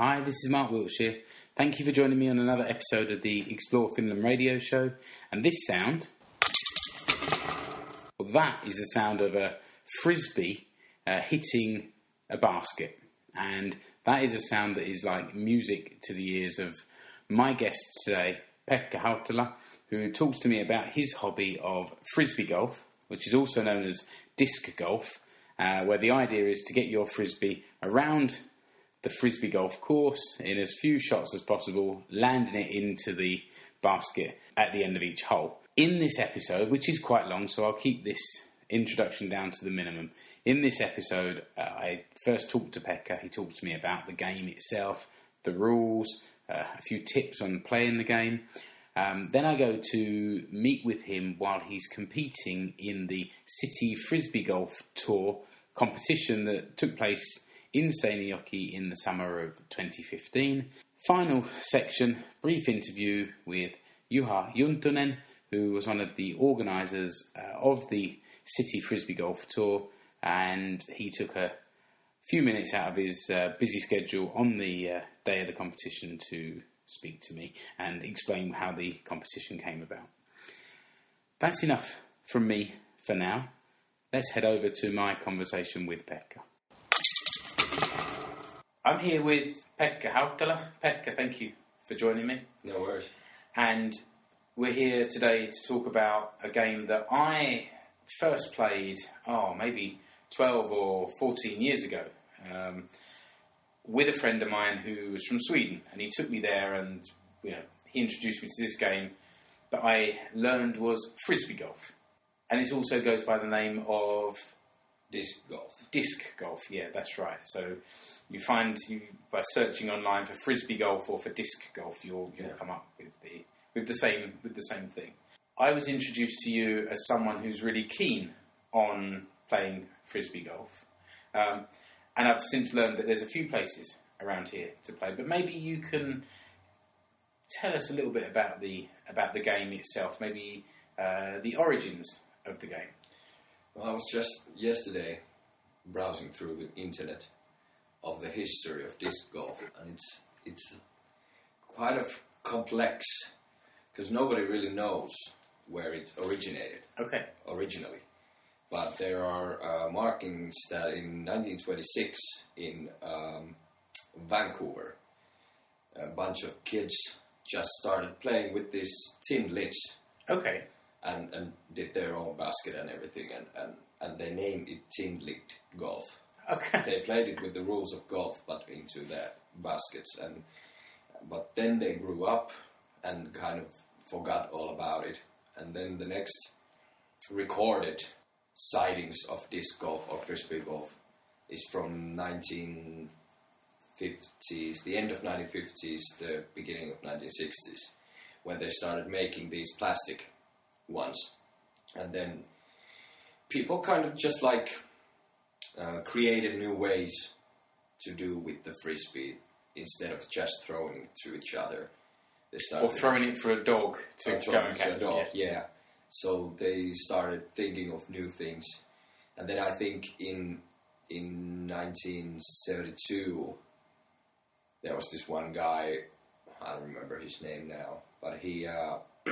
Hi, this is Mark Wiltshire. Thank you for joining me on another episode of the Explore Finland radio show. And this sound, well, that is the sound of a frisbee uh, hitting a basket. And that is a sound that is like music to the ears of my guest today, Pekka Hautala, who talks to me about his hobby of frisbee golf, which is also known as disc golf, uh, where the idea is to get your frisbee around the frisbee golf course in as few shots as possible, landing it into the basket at the end of each hole. In this episode, which is quite long, so I'll keep this introduction down to the minimum. In this episode, uh, I first talked to Pekka. He talked to me about the game itself, the rules, uh, a few tips on playing the game. Um, then I go to meet with him while he's competing in the City Frisbee Golf Tour competition that took place in Seinäjoki in the summer of 2015. Final section, brief interview with Juha Juntunen, who was one of the organisers uh, of the City Frisbee Golf Tour, and he took a few minutes out of his uh, busy schedule on the uh, day of the competition to speak to me and explain how the competition came about. That's enough from me for now. Let's head over to my conversation with Pekka. I'm here with Pekka Hautala. Pekka, thank you for joining me. No worries. And we're here today to talk about a game that I first played, oh, maybe 12 or 14 years ago, um, with a friend of mine who was from Sweden. And he took me there and you know, he introduced me to this game that I learned was frisbee golf. And it also goes by the name of Disc golf. disc golf. Yeah, that's right. So you find you by searching online for frisbee golf or for disc golf, you'll you'll Yeah. come up with the with the same with the same thing. I was introduced to you as someone who's really keen on playing frisbee golf, um, and I've since learned that there's a few places around here to play. But maybe you can tell us a little bit about the about the game itself, maybe uh, the origins of the game. Well, I was just yesterday browsing through the internet of the history of disc golf, and it's it's quite a f- complex because nobody really knows where it originated Okay. originally. But there are uh, markings that in 1926 in um, Vancouver, a bunch of kids just started playing with these tin lids Okay. And, and did their own basket and everything, and, and, and they named it tin lid golf. Okay. They played it with the rules of golf, but into their baskets, and but then they grew up and kind of forgot all about it, and then the next recorded sightings of disc golf or frisbee golf is from 1950s, the end of 1950s, the beginning of 1960s, when they started making these plastic ones, and then people kind of just like uh, created new ways to do with the frisbee instead of just throwing it to each other. They started Or throwing it for a dog to go and it a dog, Yeah. yeah. So they started thinking of new things, and then I think in in 1972 there was this one guy. I don't remember his name now, but he uh,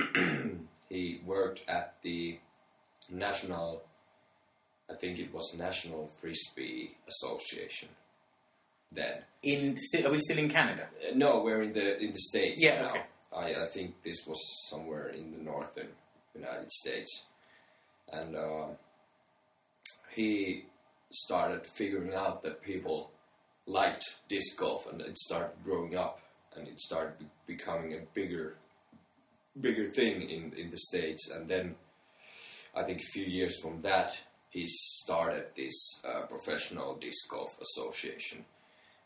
he worked at the national. I think it was National Frisbee Association. Then In sti- are we still in Canada? uh, no, we're in the in the states Yeah, now. okay. I, I think this was somewhere in the northern United States, and uh, he started figuring out that people liked disc golf, and it started growing up, and it started be- becoming a bigger, bigger thing in in the states, and then I think a few years from that, he started this uh, professional disc golf association,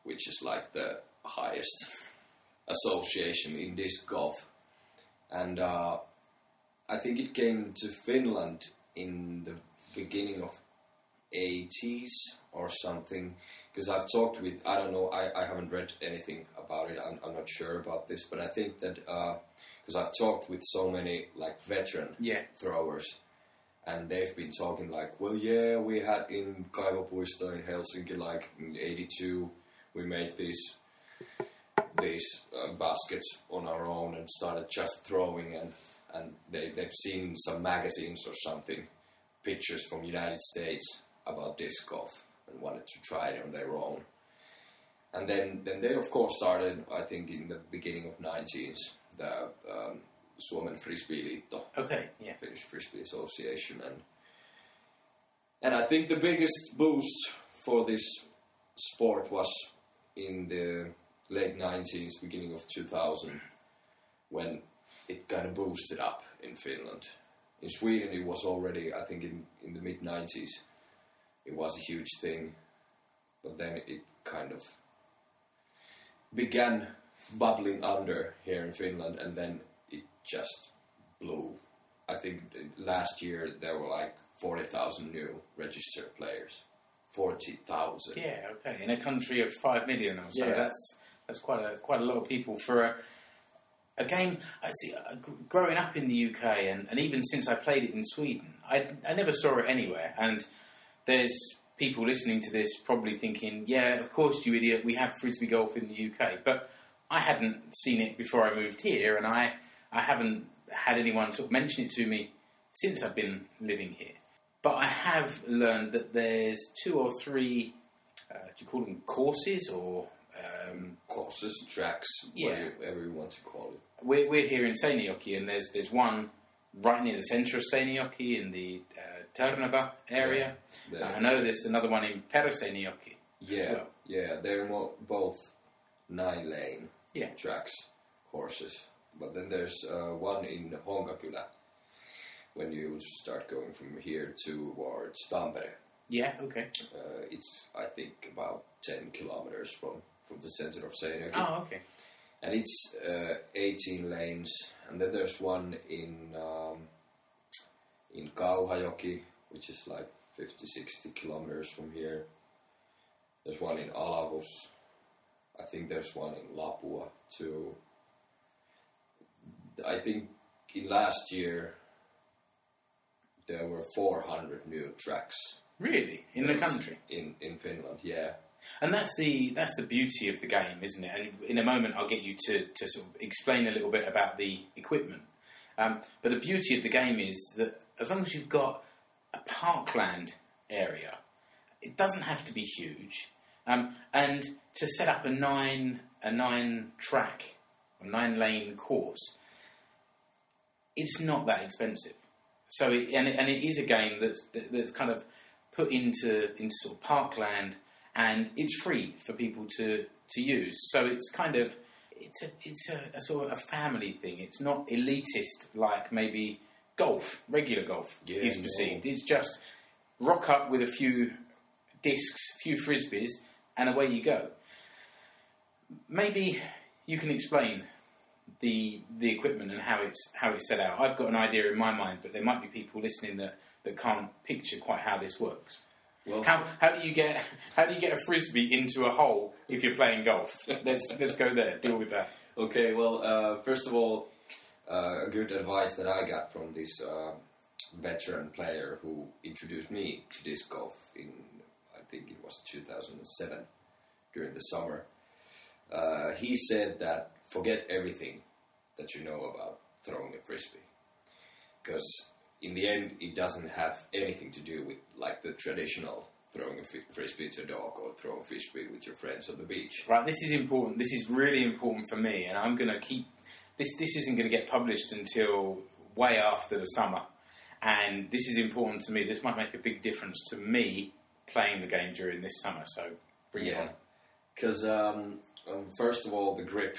which is like the highest association in disc golf, and uh, I think it came to Finland in the beginning of 80s or something. Because I've talked with, I don't know, I, I haven't read anything about it. I'm, I'm not sure about this, but I think that because I've talked with so many like veteran Yeah. throwers, and they've been talking like, well, yeah, we had in Kaivopuisto in Helsinki, like in '82, we made these these uh, baskets on our own and started just throwing and and they they've seen some magazines or something pictures from United States about disc golf and wanted to try it on their own. And then then they of course started I think in the beginning of 90s the um, Suomen Frisbeeliitto Okay, yeah. Finnish Frisbee Association, and and I think the biggest boost for this sport was in the late '90s, beginning of 2000, when it kind of boosted up in Finland. In Sweden, it was already, I think, in in the mid '90s, it was a huge thing, but then it kind of began bubbling under here in Finland, and then it just blew. I think last year there were like 40,000 new registered players. 40,000. Yeah, okay. In a country of five million or so, Yeah. that's that's quite a quite a lot of people for a a game. I see. Uh, growing up in the UK, and, and even since I played it in Sweden, I I never saw it anywhere. And there's people listening to this probably thinking, "Yeah, of course, you idiot. We have frisbee golf in the UK," but I hadn't seen it before I moved here, and I I haven't had anyone sort of mention it to me since I've been living here. But I have learned that there's two or three uh, do you call them courses or um, Courses, tracks, Yeah. whatever you want to call it. we're, we're here in Seinäjoki and there's there's one right near the centre of Seinäjoki in the uh, Törnävä area. Uh, I know there's another one in Peräseinäjoki Yeah, as well. yeah, they're both nine lane Yeah. tracks courses. But then there's uh, one in Honkakylä when you start going from here towards Tampere. Yeah, okay. Uh, it's I think about ten kilometers from from the center of Seinäjoki, Oh, okay. and it's uh, eighteen lanes. And then there's one in um, in Kauhajoki, which is like 50, 60 kilometers from here. There's one in Alavus. I think there's one in Lapua too. I think in last year there were 400 new tracks Really, in the country. in in Finland. Yeah, And that's the that's the beauty of the game, isn't it? And in a moment, I'll get you to, to sort of explain a little bit about the equipment. Um, but the beauty of the game is that as long as you've got a parkland area, it doesn't have to be huge. Um, and to set up a nine a nine track or nine lane course, it's not that expensive. So it, and, it, and it is a game that's that's kind of put into into sort of parkland, and it's free for people to to use. So it's kind of it's a it's a, a sort of a family thing. It's not elitist like maybe golf, regular golf Yeah, is perceived. It's just rock up with a few discs, few frisbees, and away you go. Maybe you can explain the the equipment and how it's how it's set out. I've got an idea in my mind, but there might be people listening that, that can't picture quite how this works. well, How how do you get how do you get a frisbee into a hole if you're playing golf? Let's let's go there. Deal with that. Okay, well, uh, first of all, uh, a good advice that I got from this uh, veteran player who introduced me to disc golf in, think it was 2007, during the summer. Uh, he said that forget everything that you know about throwing a frisbee, because in the end, it doesn't have anything to do with like the traditional throwing a frisbee to a dog or throwing a frisbee with your friends on the beach. Right, this is important. This is really important for me, and I'm going to keep this. This isn't going to get published until way after the summer, and this is important to me. This might make a big difference to me playing the game during this summer. So bring it Yeah. on. Because um, um, first of all, the grip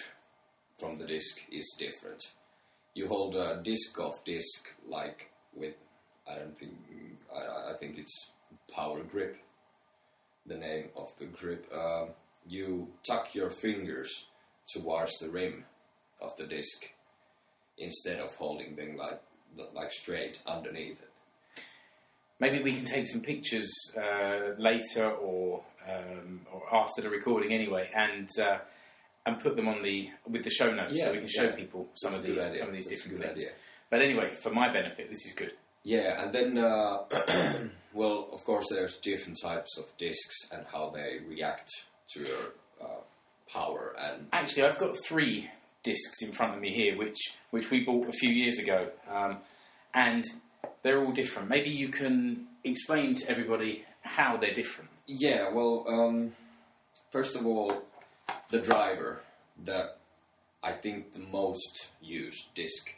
from the disc is different. You hold a disc golf disc like with I don't think I, I think it's power grip. The name of the grip. Um, you tuck your fingers towards the rim of the disc instead of holding them like like straight underneath it. Maybe we can take some pictures uh, later or um, or after the recording anyway, and uh, and put them on the with the show notes Yeah, so we can show yeah. people some That's of these idea. some of these That's different things. idea. But anyway, for my benefit, this is good. Yeah, and then, uh, well, of course, there's different types of discs and how they react to your uh, power and Actually, I've got three discs in front of me here, which which we bought a few years ago, um, and they're all different. Maybe you can explain to everybody how they're different. Yeah, well, um, first of all, the driver, the I think the most used disc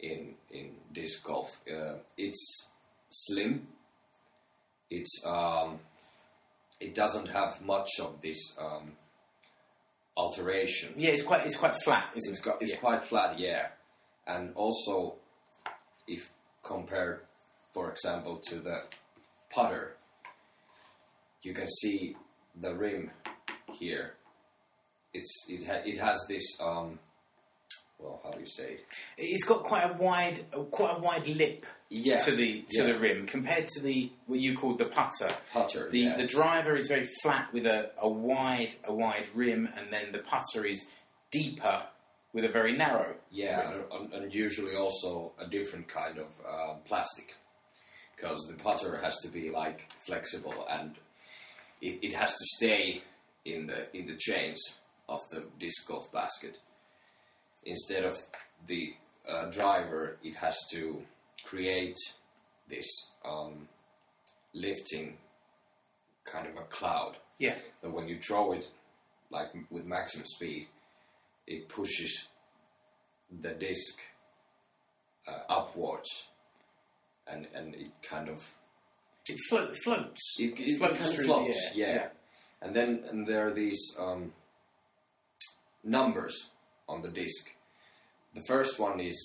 in in disc golf. Uh, it's slim. It's um, it doesn't have much of this um, alteration. Yeah, it's quite it's quite flat. Isn't It's it? got, it's yeah. quite flat, yeah. And also, if compared, for example, to the putter, you can see the rim here. It's it ha- it has this um, well, how do you say? It? It's got quite a wide quite a wide lip Yeah, to the to yeah. the rim compared to the what you called the putter. Putter, The yeah. the driver is very flat with a, a wide a wide rim, and then the putter is deeper with a very narrow. Yeah, and, and usually also a different kind of uh, plastic, because the putter has to be like flexible and it, it has to stay in the in the chains of the disc golf basket. Instead of the uh, driver, it has to create this um, lifting kind of a cloud Yeah. that when you throw it like with maximum speed, it pushes the disc uh, upwards, and and it kind of It float, floats. it, it, floats kind of floats, air. yeah. And then and there are these um, numbers on the disc. The first one is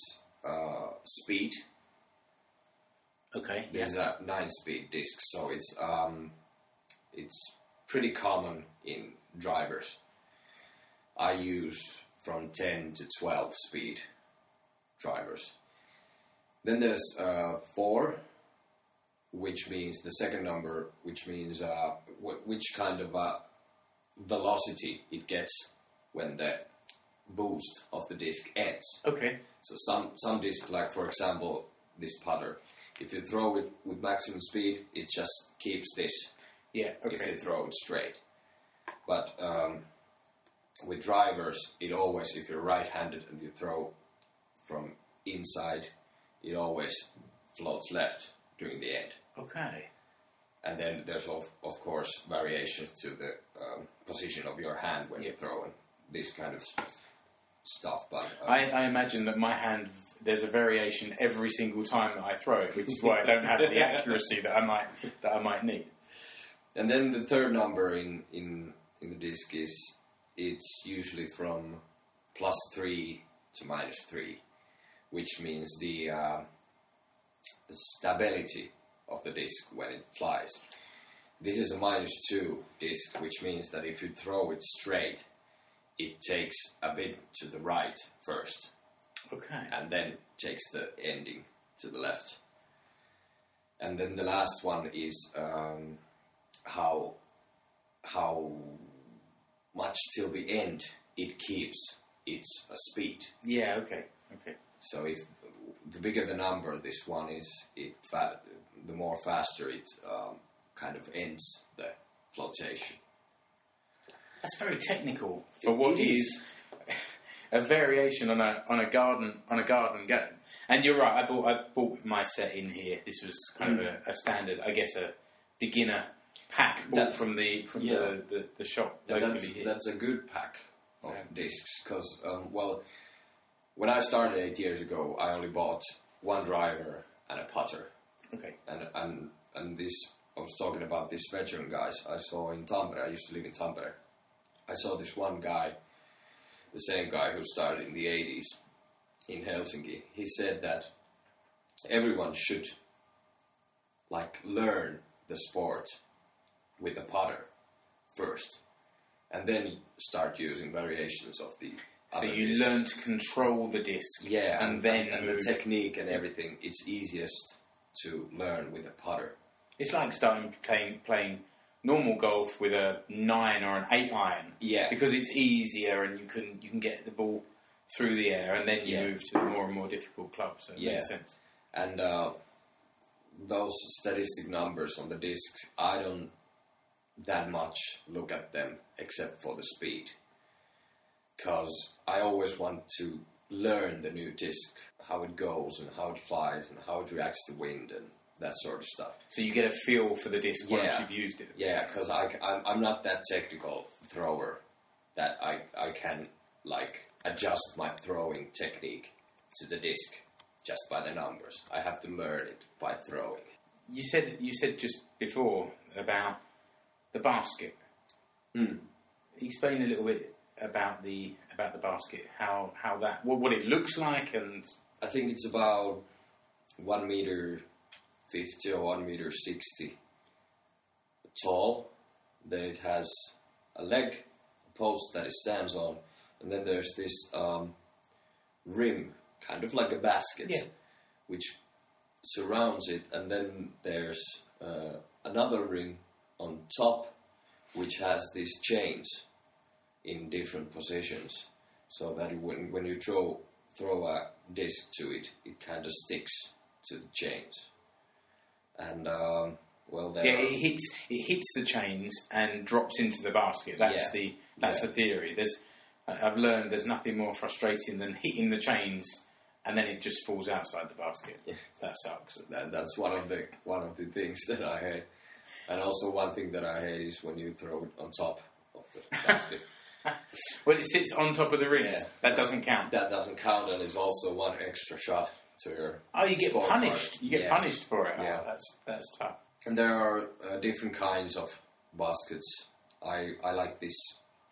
uh, speed. Okay. This is a nine-speed disc, so it's um, it's pretty common in drivers. I use from ten to twelve speed drivers. Then there's uh, four, which means the second number, which means uh, wh- which kind of uh, velocity it gets when the boost of the disc ends. Okay. So some some disc, like for example this putter, if you throw it with maximum speed, it just keeps this. Yeah. okay. If you throw it straight, but um, with drivers, it always if you're right-handed and you throw from inside, it always floats left during the end. Okay. And then there's of, of course variations to the um, position of your hand when Yeah. you throw and this kind of stuff. But uh, I, I imagine that my hand there's a variation every single time that I throw it, which is why I don't have the accuracy that I might that I might need. And then the third number in, in, in the disc is it's usually from plus three to minus three, which means the uh, stability of the disc when it flies. This is a minus two disc, which means that if you throw it straight, it takes a bit to the right first, Okay. and then takes the ending to the left. And then the last one is um, how how much till the end it keeps its uh, speed. Yeah. Okay. Okay. So if the bigger the number this one is, it fa- the more faster it um, kind of ends the flotation. That's very technical for what It is. is. a variation on a on a garden on a garden game. And you're right. I bought I bought my set in here. This was kind of a, a standard, I guess, a beginner pack bought That- from the from yeah. the, the, the shop locally that's, here. that's a good pack of Yeah. discs because, um, well, when I started eight years ago, I only bought one driver and a putter. okay. and and and this I was talking about these veteran guys I saw in Tampere. I used to live in Tampere. I saw this one guy, the same guy who started in the '80s in Helsinki. He said that everyone should like learn the sport with the putter first, and then start using variations of the. So you discs. learn to control the disc, Yeah, and, then and, move. the technique and everything. It's easiest to learn with a putter. it's like starting playing playing normal golf with a nine or an eight iron. Yeah. because it's easier and you can you can get the ball through the air, and then you Yeah. move to the more and more difficult clubs. So it Yeah. makes sense. And uh, those statistic numbers on the discs, I don't that much look at them except for the speed. because I always want to learn the new disc, how it goes and how it flies and how it reacts to wind and that sort of stuff. So you get a feel for the disc once Yeah. you've used it. Yeah, because I, I'm, I'm not that technical thrower that I, I can like adjust my throwing technique to the disc just by the numbers. I have to learn it by throwing. You said you said just before about the basket. Mm. Explain a little bit about the about the basket, how how that what, what it looks like, and I think it's about one meter fifty or one meter sixty tall. Then it has a leg, a post that it stands on, and then there's this um, rim, kind of like a basket, Yeah. which surrounds it, and then there's uh, another ring on top, which has these chains in different positions, so that when when you throw throw a disc to it, it kind of sticks to the chains. And um, well, there yeah, are- it hits it hits the chains and drops into the basket. That's Yeah. the that's Yeah. the theory. There's I've learned there's nothing more frustrating than hitting the chains and then it just falls outside the basket. Yeah. That sucks. that, that's one of the one of the things that I hate. And also one thing that I hate is when you throw it on top of the basket. Well, it sits on top of the rings. Yeah. That doesn't count. that doesn't count, and is also one extra shot to your. Oh, you get punished. You get Yeah. punished for it. Yeah. Oh, that's that's tough. And there are uh, different kinds of baskets. I I like this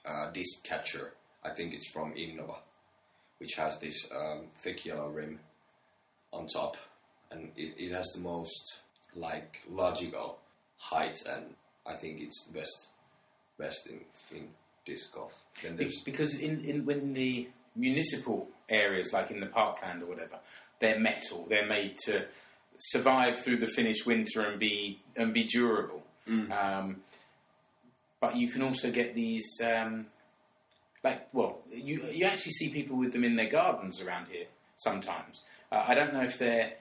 uh, disc catcher. I think it's from Innova, which has this um, thick yellow rim on top, and it, it has the most like logical height, and I think it's best best in in disc golf. Be- because in, in when the municipal areas, like in the parkland or whatever, they're metal. They're made to survive through the Finnish winter and be and be durable. Um, but you can also get these, um, like, well, you you actually see people with them in their gardens around here sometimes. Uh, I don't know if they're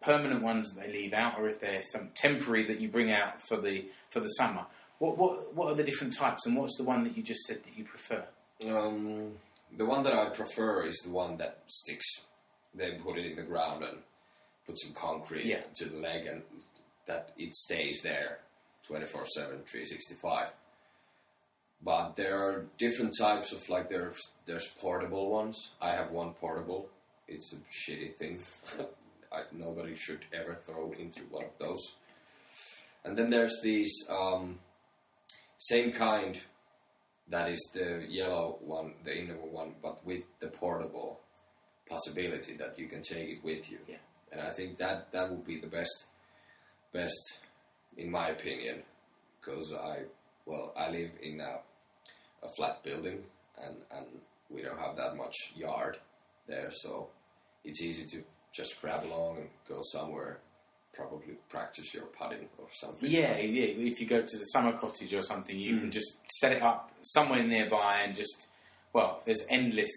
permanent ones that they leave out or if they're some temporary that you bring out for the for the summer. What what what are the different types and what's the one that you just said that you prefer? Um, the one that I prefer is the one that sticks. They put it in the ground and put some concrete Yeah. to the leg, and that it stays there 24 7, 365. But there are different types of like there's there's portable ones. I have one portable. It's a shitty thing. I, nobody should ever throw into one of those. And then there's these um, same kind that is the yellow one, the Innova one, but with the portable possibility that you can take it with you. Yeah. And I think that that would be the best, best, in my opinion, because I, well, I live in a, a flat building and and we don't have that much yard there, so it's easy to just grab along and go somewhere. Probably practice your putting or something. Yeah, yeah. If you go to the summer cottage or something, you can just set it up somewhere nearby and just, well, there's endless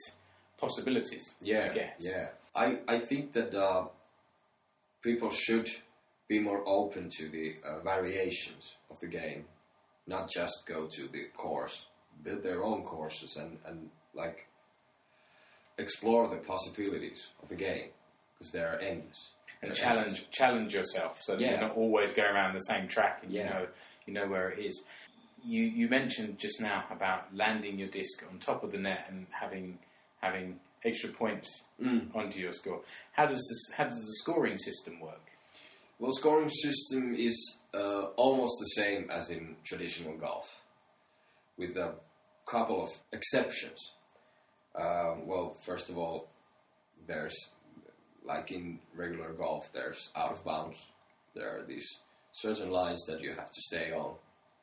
possibilities. Yeah, I guess. yeah. I, I think that uh, people should be more open to the uh, variations of the game, not just go to the course, build their own courses and, and like explore the possibilities of the game because are endless. And They're challenge endless. challenge yourself so that Yeah. you're not always going around the same track and you know you know where it is. You you mentioned just now about landing your disc on top of the net and having having extra points Mm. onto your score. How does this how does the scoring system work? Well, scoring system is uh, almost the same as in traditional golf, with a couple of exceptions. Um, well, first of all, there's like in regular golf, there's out of bounds. There are these certain lines that you have to stay on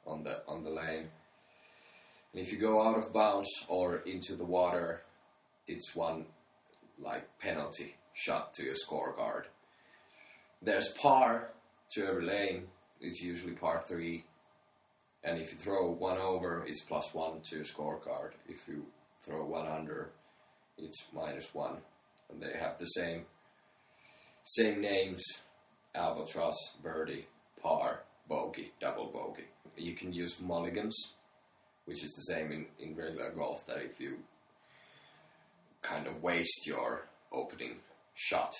on the on the lane. And if you go out of bounds or into the water, it's one like penalty shot to your scorecard. There's par to every lane. It's usually par three. And if you throw one over, it's plus one to your scorecard. If you throw one under, it's minus one. And they have the same same names: albatross, birdie, par, bogey, double bogey. You can use mulligans, which is the same in, in regular golf. That if you kind of waste your opening shot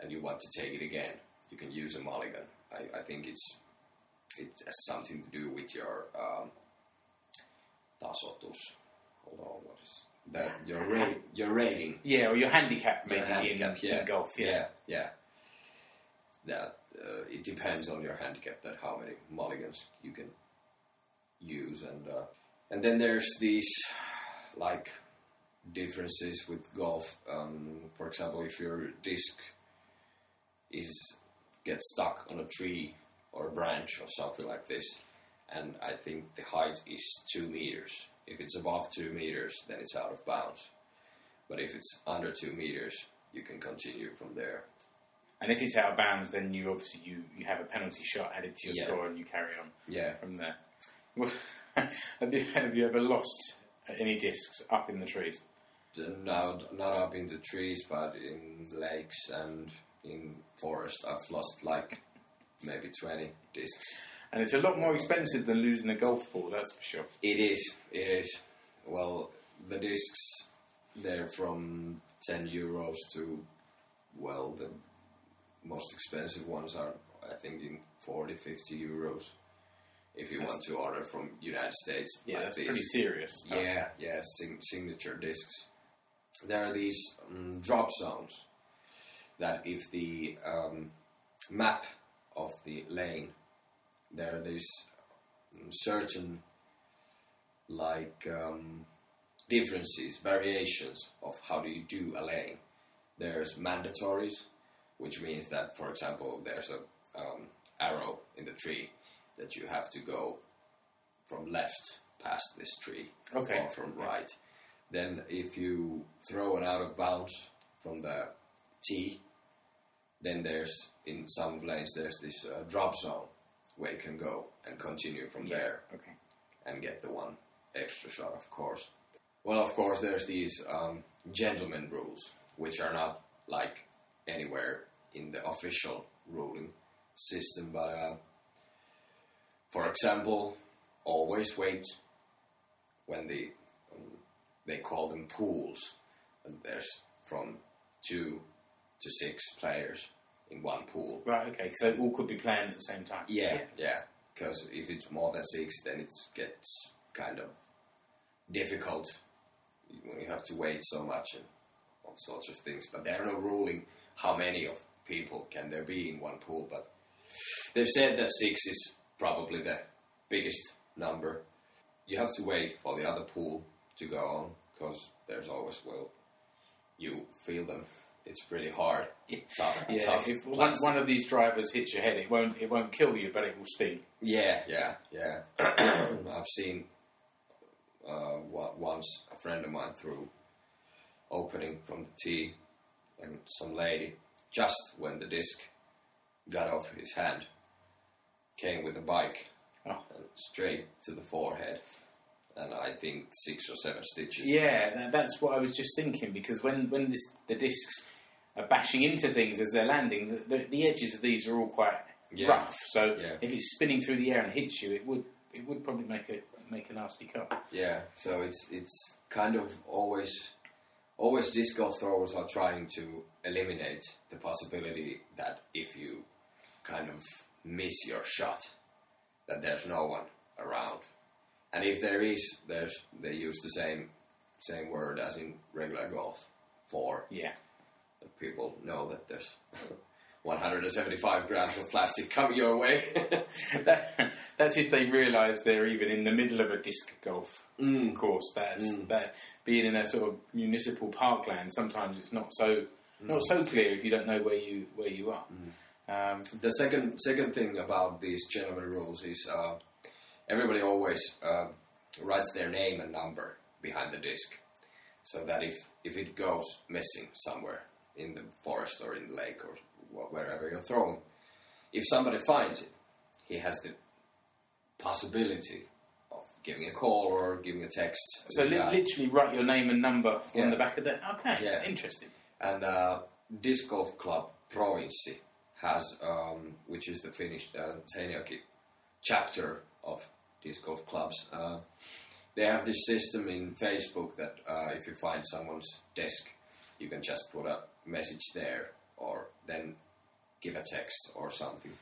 and you want to take it again, you can use a mulligan. I, I think it's it has something to do with your um, tasotus. Hold on, what is that? Your rate, your rating. Yeah, or your handicap Your maybe handicap, in, yeah. in golf. Yeah. yeah, yeah. That uh, it depends on your handicap that how many mulligans you can use, and uh, and then there's these like differences with golf. Um, for example, if your disc is gets stuck on a tree or a branch or something like this, and I think the height is two meters. If it's above two meters, then it's out of bounds. But if it's under two meters, you can continue from there. And if it's out of bounds, then you obviously you, you have a penalty shot added to your Yeah. score, and you carry on Yeah. from there. Have you have you ever lost any discs up in the trees? No, not up in the trees, but in lakes and in forest. I've lost like maybe 20 discs. And it's a lot more expensive than losing a golf ball, that's for sure. It is, it is. Well, the discs, they're from 10 euros to, well, the most expensive ones are, I think, in 40, 50 euros. If you That's- want to order from United States, Yeah, like that's this. pretty serious. Yeah, yeah, sing- signature discs. There are these um, drop zones that if the um, map of the lane, there are these um, certain like um, differences, variations of how do you do a lane. There's mandatories, which means that, for example, there's a um, arrow in the tree that you have to go from left past this tree Okay. or from right. Then, if you throw it out of bounds from the tee, then there's in some lanes there's this uh, drop zone where you can go and continue from Yeah, there Okay. and get the one extra shot, of course. Well, of course, there's these um, gentleman rules, which are not like anywhere in the official ruling system, but uh, for example, always wait when the um, they call them pools, and there's from two to six players in one pool. Right, okay. So all could be playing at the same time. Yeah, yeah. Because if it's more than six, then it gets kind of difficult when you have to wait so much and all sorts of things. But there are no ruling how many of people can there be in one pool. But they've said that six is probably the biggest number. You have to wait for the other pool to go on because there's always well, you feel them. It's really hard, tough, Yeah, tough. if one, one of these drivers hits your head, it won't it won't kill you, but it will sting. Yeah, yeah, yeah. I've seen uh, once a friend of mine threw opening from the tee, and some lady just when the disc got off his hand came with a bike Oh. and straight to the forehead, and I think six or seven stitches. Yeah, that's what I was just thinking because when when this, the discs are bashing into things as they're landing, the, the, the edges of these are all quite Yeah. rough. So Yeah. if it's spinning through the air and hits you, it would it would probably make a make a nasty cut. Yeah, so it's it's kind of always always disc golf throwers are trying to eliminate the possibility that if you kind of miss your shot, that there's no one around, and if there is, there's they use the same same word as in regular golf for Yeah. People know that there's 175 grams of plastic coming your way. that, that's if they realise they're even in the middle of a disc golf Mm. course. That's Mm. that being in a sort of municipal parkland. Sometimes it's not so not so clear if you don't know where you where you are. Um, The second second thing about these gentleman rules is uh, everybody always uh, writes their name and number behind the disc, so that if if it goes missing somewhere in the forest or in the lake or wherever you're throwing, if somebody finds it, he has the possibility of giving a call or giving a text. so li- literally write your name and number Yeah. on the back of that. Okay, Yeah. interesting. And uh, Disc Golf Club Provinci has, um, which is the Finnish uh, chapter of disc golf clubs, uh, they have this system in Facebook that uh, if you find someone's desk, you can just put a message there or then give a text or something.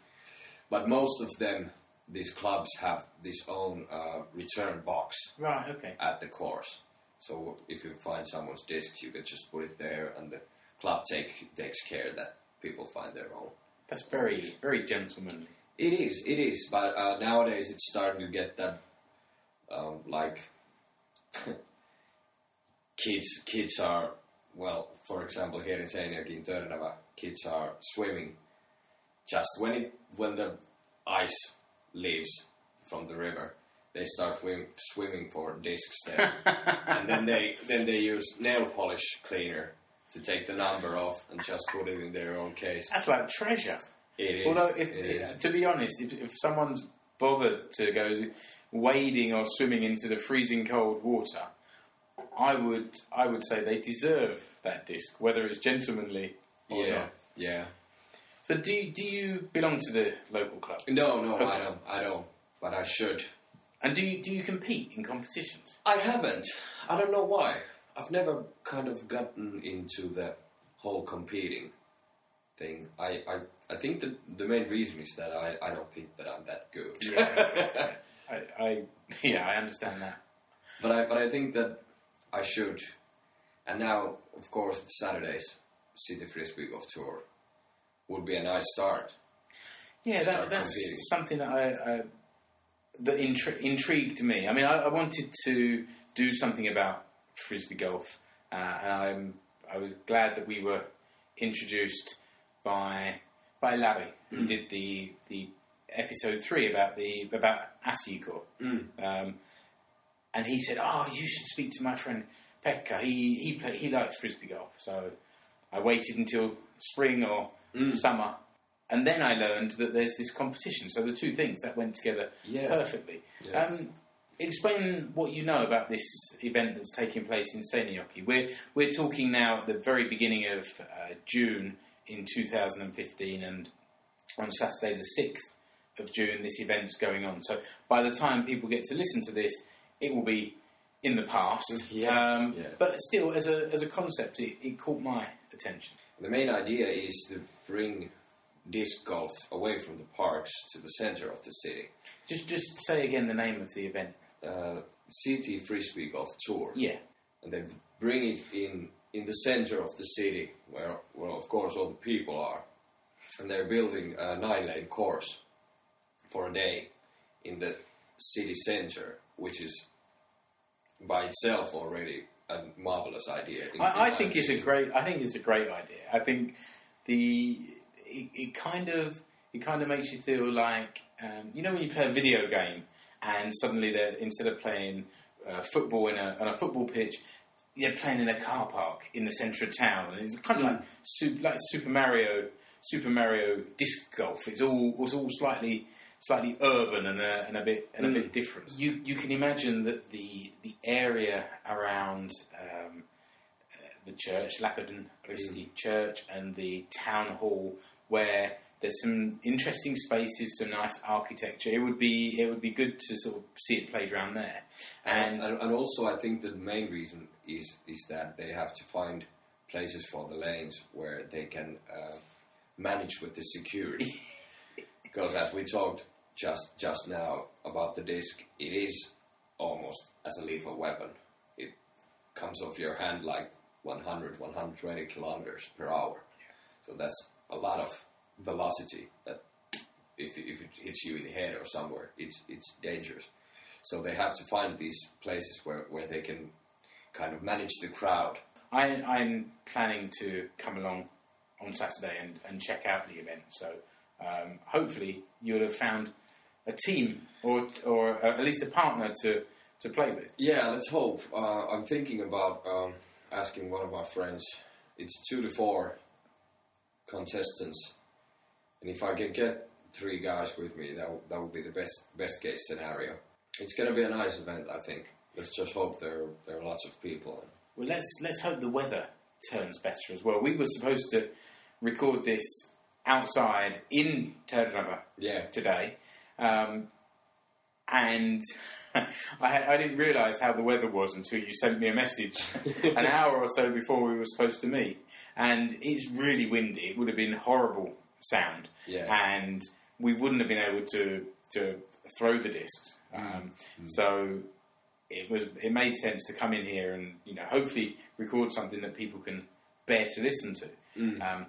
But most of them, these clubs have this own uh, return box Right. Okay. at the course. So if you find someone's disc, you can just put it there, and the club take takes care that people find their own. That's very very gentlemanly. It is, it is, but uh, nowadays it's starting to get that, um, like, kids. Kids are well, for example, here in Seinäjoki in Törnävä, kids are swimming. Just when it when the ice leaves from the river, they start swim, swimming for discs there, and then they then they use nail polish cleaner to take the number off and just put it in their own case. That's like treasure. It is. Although, if, to be honest, if, if someone's bothered to go wading or swimming into the freezing cold water, I would I would say they deserve that disc, whether it's gentlemanly or yeah, not. yeah. So, do you, do you belong to the local club? No, no, I don't. I don't. But I should. And do you do you compete in competitions? I haven't. I don't know why. I've never kind of gotten into the whole competing thing. I, I, I think that the main reason is that I, I don't think that I'm that good. Yeah. I, I yeah, I understand that. but I but I think that I should. And now, of course, the Saturdays City Frisbee Golf Tour would be a nice start. Yeah, that, that's competing. something that I, I that intri- intrigued me. I mean, I, I wanted to do something about frisbee golf, uh, and I'm I was glad that we were introduced by by Larry, who did the the episode three about the about Asiko. Um, and he said, "Oh, you should speak to my friend Pekka. He he play, he likes frisbee golf." So I waited until spring or summer, and then I learned that there's this competition. So the two things that went together Yeah. perfectly. Yeah. Um, explain what you know about this event that's taking place in Seinäjoki. We're we're talking now at the very beginning of uh, June in 2015, and on Saturday the sixth of June, this event's going on. So by the time people get to listen to this, it will be in the past. Yeah. Um, Yeah. But still, as a as a concept, it, it caught my attention. The main idea is to bring disc golf away from the parks to the center of the city. Just just say again the name of the event. Uh, City Frisbee Golf Tour. Yeah. and they bring it in in the center of the city, where well, of course, all the people are, and they're building a nine-lane course for a day in the city center, which is by itself already a marvelous idea. in- I, I think it's a great. I think it's a great idea. I think the it, it kind of it kind of makes you feel like um, you know when you play a video game and suddenly they're instead of playing uh, football in a on a football pitch. You're playing in a car park in the centre of town, and it's kind of like super, like Super Mario, Super Mario disc golf. It's all it's all slightly slightly urban and a, and a bit and a bit different. You you can imagine that the the area around um, the church, Lakeuden Risti Church, and the town hall, where there's some interesting spaces, some nice architecture. It would be it would be good to sort of see it played around there. And, And and, and also, I think the main reason is is that they have to find places for the lanes where they can uh, manage with the security. because as we talked just just now about the disc, it is almost as a lethal weapon. It comes off your hand like 100, 120 kilometers per hour. So that's a lot of velocity that if, if it hits you in the head or somewhere, it's it's dangerous. So they have to find these places where, where they can kind of manage the crowd. I, I'm planning to come along on Saturday and, and check out the event. So um, hopefully you'll have found a team or or at least a partner to, to play with. Yeah, let's hope. Uh, I'm thinking about um, asking one of my friends. It's two to four contestants, and if I can get three guys with me, that w- that would be the best best case scenario. It's going to be a nice event, I think. Let's just hope there there are lots of people. Well, let's let's hope the weather turns better as well. We were supposed to record this outside in Törnävä Yeah, today, um, and I, I didn't realise how the weather was until you sent me a message an hour or so before we were supposed to meet. And it's really windy. It would have been horrible sound. Yeah. And we wouldn't have been able to, to throw the discs. Um, So it was it made sense to come in here and you know hopefully record something that people can bear to listen to. Um,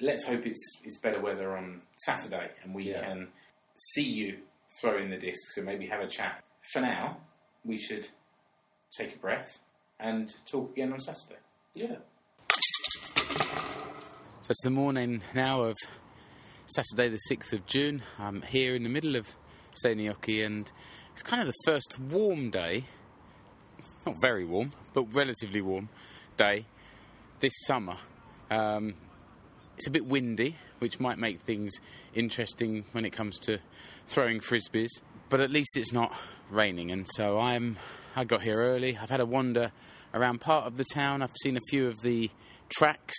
let's hope it's it's better weather on Saturday and we Yeah. can see you throw in the discs and maybe have a chat. For now, we should take a breath and talk again on Saturday. Yeah. So it's the morning now of Saturday, the 6th of June. I'm here in the middle of Seinäjoki, and it's kind of the first warm day, not very warm, but relatively warm day this summer. Um, it's a bit windy, which might make things interesting when it comes to throwing frisbees, but at least it's not raining, and so I'm. I got here early. I've had a wander around part of the town. I've seen a few of the tracks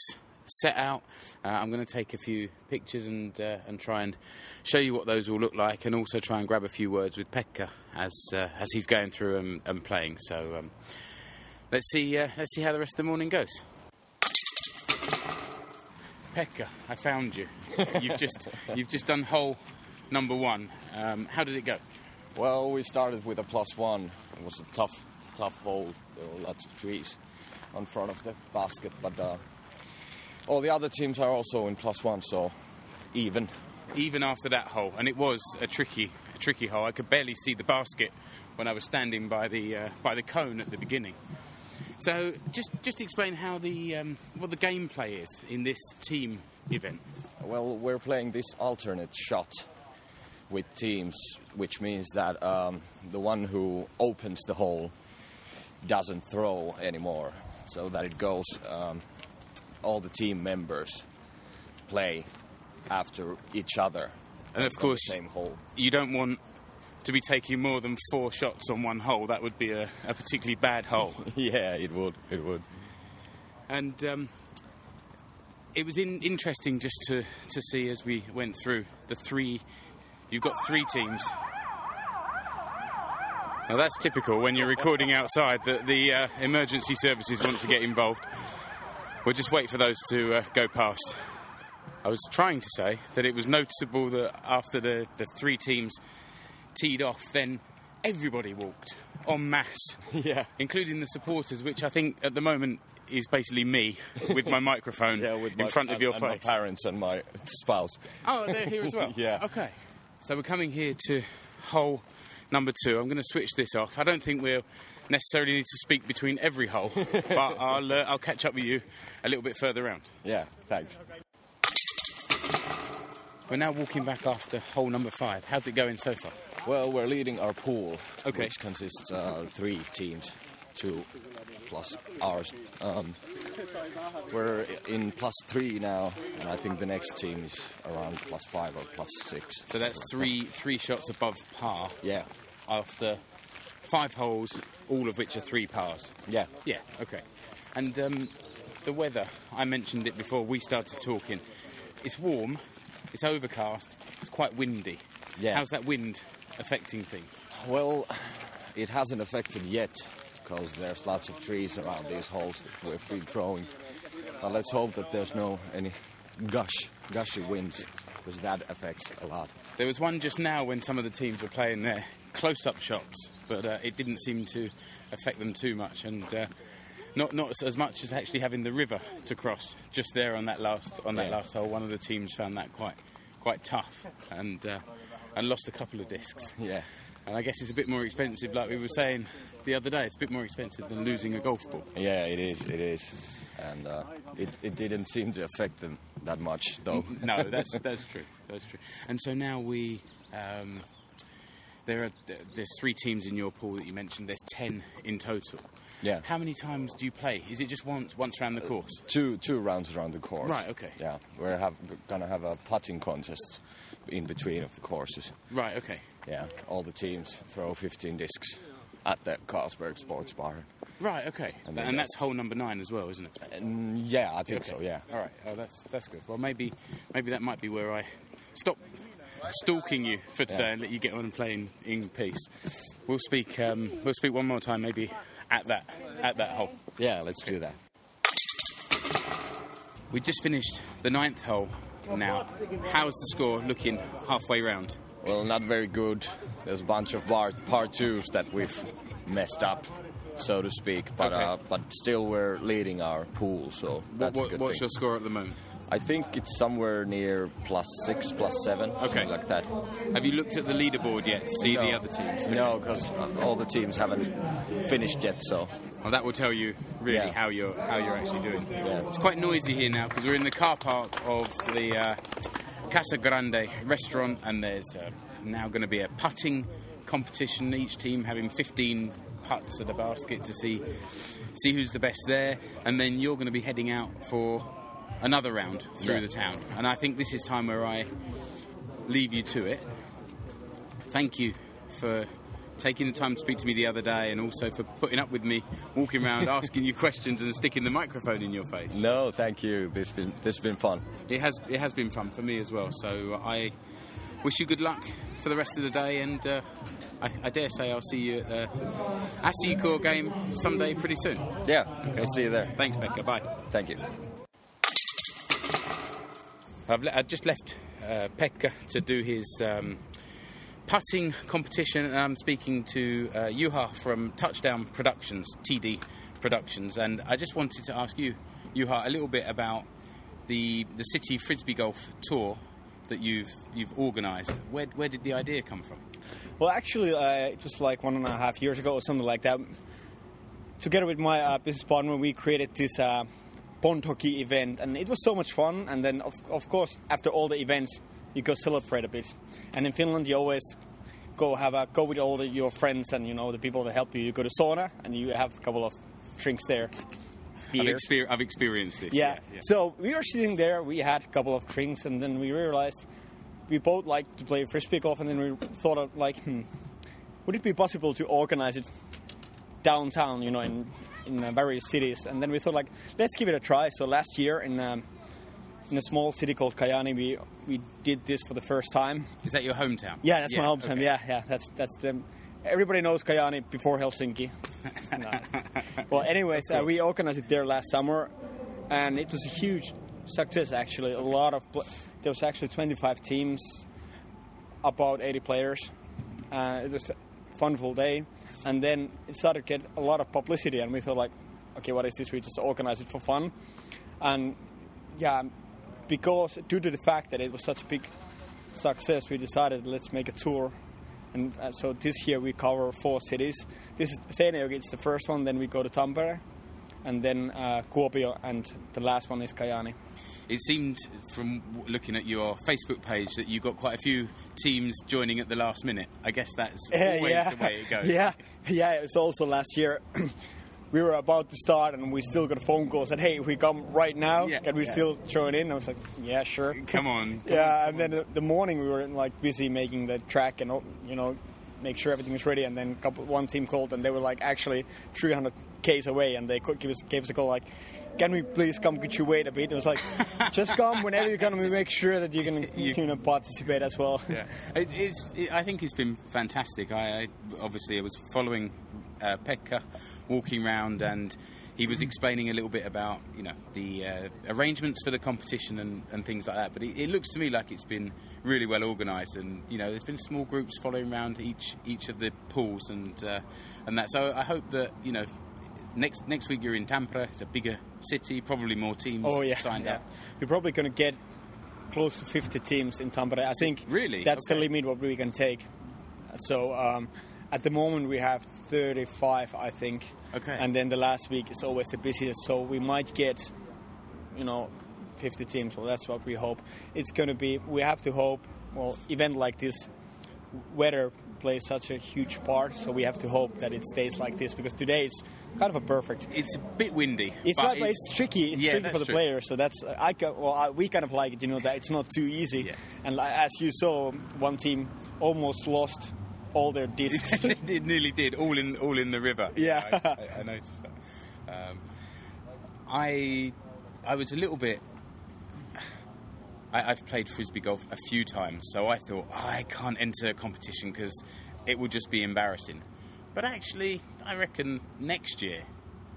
set out. Uh, I'm going to take a few pictures and uh, and try and show you what those will look like, and also try and grab a few words with Pekka as uh, as he's going through and, and playing. So um, let's see uh, let's see how the rest of the morning goes. Pekka, I found you. You've just you've just done hole number one. Um, how did it go? Well, we started with a plus one. It was a tough, tough hole. There were lots of trees on front of the basket, but uh, all the other teams are also in plus one, so even. even after that hole, and it was a tricky, a tricky hole. I could barely see the basket when I was standing by the uh, by the cone at the beginning. So, just just explain how the um, what the gameplay is in this team event. Well, we're playing this alternate shot with teams, which means that um, the one who opens the hole doesn't throw anymore, so that it goes. Um, all the team members play after each other, And of course, same hole. you don't want to be taking more than four shots on one hole. That would be a, a particularly bad hole. yeah, it would. It would. and um, it was in, interesting just to, to see as we went through the three. You've got three teams. Now that's typical when you're recording outside that the uh, emergency services want to get involved. We'll just wait for those to uh, go past. I was trying to say that it was noticeable that after the, the three teams teed off, then everybody walked en masse Yeah. including the supporters, which I think at the moment is basically me with my microphone Yeah, with in my, front of and- your and my parents and my spouse. Oh, they're here as well. Yeah. Okay. So we're coming here to hole number two. I'm going to switch this off. I don't think we'll necessarily need to speak between every hole, but I'll uh, I'll catch up with you a little bit further round. Yeah, thanks. We're now walking back after hole number five. How's it going so far? Well, we're leading our pool, Okay. which consists uh, three teams, two plus ours. Um, we're in plus three now, and I think the next team is around plus five or plus six. So that's three three shots above par Yeah, after five holes, all of which are three pars. yeah. Yeah, okay. And um, the weather, I mentioned it before we started talking. It's warm, it's overcast, it's quite windy. Yeah. How's that wind affecting things? Well, it hasn't affected yet because there's lots of trees around these holes that we've been throwing. But let's hope that there's no any gush, gushy winds because that affects a lot. There was one just now when some of the teams were playing their close-up shots, but uh, it didn't seem to affect them too much, and uh, not not as- as much as actually having the river to cross just there on that last on that Yeah. last hole. One of the teams found that quite quite tough, and uh, and lost a couple of discs. Yeah. And I guess it's a bit more expensive, like we were saying the other day. It's a bit more expensive than losing a golf ball. Yeah, it is. It is, and uh, it it didn't seem to affect them that much, though. no, that's that's true. That's true. And so now we, um, there are there's three teams in your pool that you mentioned. There's ten in total. Yeah. How many times do you play? Is it just once once around the course? two two rounds around the course. Right, okay. Yeah, we're have, gonna have a putting contest in between of the courses. Right. Okay. Yeah, all the teams throw 15 discs at the Carlsberg Sports Bar. Right. Okay. And And, that's hole number nine as well, isn't it? And yeah, I think Okay. so. Yeah. All right. Oh, that's that's good. Well, maybe maybe that might be where I stop stalking you for today Yeah. and let you get on and play in, in peace. We'll speak. Um, we'll speak one more time, maybe at that at that hole. Yeah, let's do that. We just finished the ninth hole. Now, how's the score looking halfway round? Well, not very good. There's a bunch of bar, par twos that we've messed up, so to speak. But Okay. uh, but still, we're leading our pool, so that's What- a good what's thing. your score at the moment? I think it's somewhere near plus six, plus seven, something like that. Have you looked at the leaderboard yet to see the other teams? No, because all the teams haven't finished yet. So Well, that will tell you really Yeah. how you're how you're actually doing. Yeah. It's quite noisy here now because we're in the car park of the uh, Casa Grande restaurant, and there's uh, now going to be a putting competition. Each team having 15 putts at the basket to see see who's the best there, and then you're going to be heading out for another round through Yeah. the town. And I think this is time where I leave you to it. Thank you for taking the time to speak to me the other day and also for putting up with me walking around asking you questions and sticking the microphone in your face. no, thank you. This has been this has been fun. It has it has been fun for me as well. So I wish you good luck for the rest of the day and uh, I, I dare say I'll see you at the SJK game someday pretty soon. Yeah, I'll see you there. Thanks, Pekka. Bye. Thank you. I've, le- I've just left uh, Pekka to do his um, putting competition, and I'm speaking to uh, Juha from Touchdown Productions, TD Productions, and I just wanted to ask you, Juha, a little bit about the the City Frisbee Golf Tour that you've you've organised. Where where did the idea come from? Well, actually, uh, it was like one and a half years ago or something like that. Together with my uh, business partner, we created this uh, pond hockey event, and it was so much fun. And then, of, of course, after all the events, you go celebrate a bit. And in Finland, you always go have a go with all the, your friends and you know the people that help you. You go to sauna, and you have a couple of drinks there. I've, exper- I've experienced this. Yeah. yeah. So we were sitting there, we had a couple of drinks, and then we realized we both like to play frisbee golf, and then we thought of like, hmm, would it be possible to organize it downtown, you know, in in uh, various cities? And then we thought like, let's give it a try. So last year in um, in a small city called Kajaani, we we did this for the first time. Is that your hometown? Yeah, that's my hometown. okay. Yeah, yeah, that's that's the. Everybody knows Kajaani before Helsinki. No. Well, anyways, uh, we organized it there last summer, and it was a huge success. Actually, a lot of pl- there was actually 25 teams, about 80 players. Uh, it was a fun full day, and then it started to get a lot of publicity, and we thought like, okay, what is this? We just organize it for fun, and yeah, because due to the fact that it was such a big success, we decided let's make a tour. And uh, so this year we cover four cities. This is Seinäjoki, it's the first one. Then we go to Tampere, and then uh, Kuopio, and the last one is Kajaani. It seemed from looking at your Facebook page that you got quite a few teams joining at the last minute. I guess that's always yeah, the way it goes. yeah, yeah. It was also last year. we were about to start, and we still got a phone call said, "Hey, if we come right now, Yeah, can we yeah. still join in?" I was like, "Yeah, sure." Come on. come yeah, on, and then the, the morning we were like busy making the track and you know make sure everything was ready. And then couple, one team called and they were like actually 300 k's away, and they could give us gave us a call like, "Can we please come? Could you wait a bit?" It was like, "Just come whenever you can. We make sure that you can You- you know participate as well." Yeah, it, it's, it, I think it's been fantastic. I, I obviously I was following uh, Pekka walking around, and he was explaining a little bit about you know the uh, arrangements for the competition and, and things like that. But it, it looks to me like it's been really well organised, and you know there's been small groups following around each each of the pools and uh, and that. So I hope that you know. Next next week you're in Tampere. It's a bigger city, probably more teams Oh yeah, signed yeah. up. We're probably going to get close to 50 teams in Tampere. I think Really? that's the limit what we can take. So um, at the moment we have 35, I think. Okay. And then the last week is always the busiest, so we might get, you know, 50 teams. Well, that's what we hope. It's going to be. We have to hope. Well, event like this, weather plays such a huge part, so we have to hope that it stays like this because today is kind of a perfect It's a bit windy. it's not, but it's tricky. It's Yeah, tricky for the true. players. So that's I well, I, we kind of like it. You know that it's not too easy. Yeah. And as you saw, one team almost lost all their discs. it nearly did, all in all in the river. Yeah. I, I, I noticed that. Um, I I was a little bit. I, I've played frisbee golf a few times, so I thought oh, I can't enter a competition because it would just be embarrassing. But actually, I reckon next year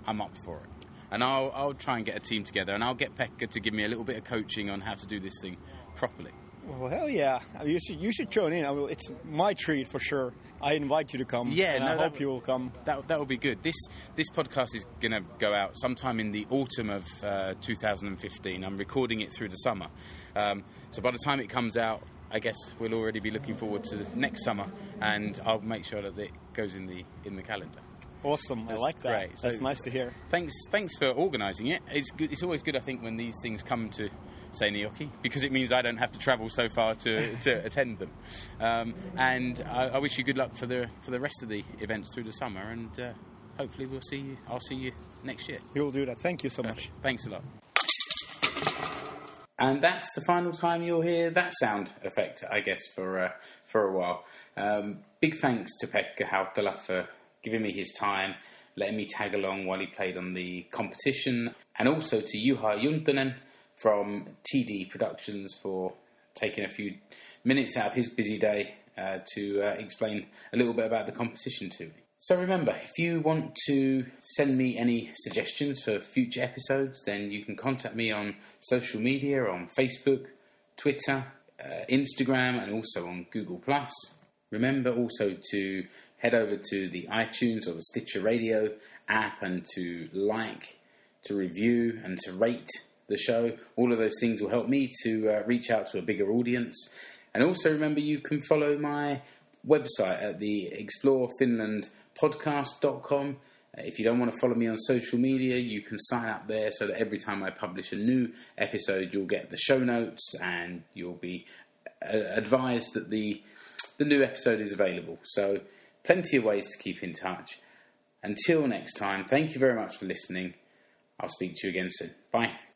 I'm up for it. And I'll, I'll try and get a team together and I'll get Pekka to give me a little bit of coaching on how to do this thing properly. Well, hell yeah! You should you should join in. I will. It's my treat for sure. I invite you to come. Yeah, and no, I hope you will come. That that will be good. This this podcast is going to go out sometime in the autumn of uh, 2015. I'm recording it through the summer, um, so by the time it comes out, I guess we'll already be looking forward to next summer, and I'll make sure that it goes in the in the calendar. Awesome. I like that. great. That's So- nice to hear. Thanks thanks for organising it. It's good. It's always good, I think, when these things come to Seinäjoki because it means I don't have to travel so far to, to attend them. Um, and I, I wish you good luck for the for the rest of the events through the summer, and uh, hopefully we'll see you. I'll see you next year. Will do that. Thank you so much. Thanks a lot. And that's the final time you'll hear that sound effect, I guess, for uh, for a while. Um, big thanks to Pekka Hautala for giving me his time, letting me tag along while he played on the competition, and also to Juha Juntunen from TD Productions for taking a few minutes out of his busy day uh, to uh, explain a little bit about the competition to me. So remember, if you want to send me any suggestions for future episodes, then you can contact me on social media on Facebook, Twitter, uh, Instagram, and also on Google Plus. Remember also to head over to the iTunes or the Stitcher Radio app and to like, to review, and to rate the show. All of those things will help me to uh, reach out to a bigger audience. And also remember, you can follow my website at the explorefinlandpodcast.com. Uh, If you don't want to follow me on social media, you can sign up there so that every time I publish a new episode, you'll get the show notes and you'll be uh, advised that the the new episode is available. So, plenty of ways to keep in touch. Until next time, thank you very much for listening. I'll speak to you again soon. Bye.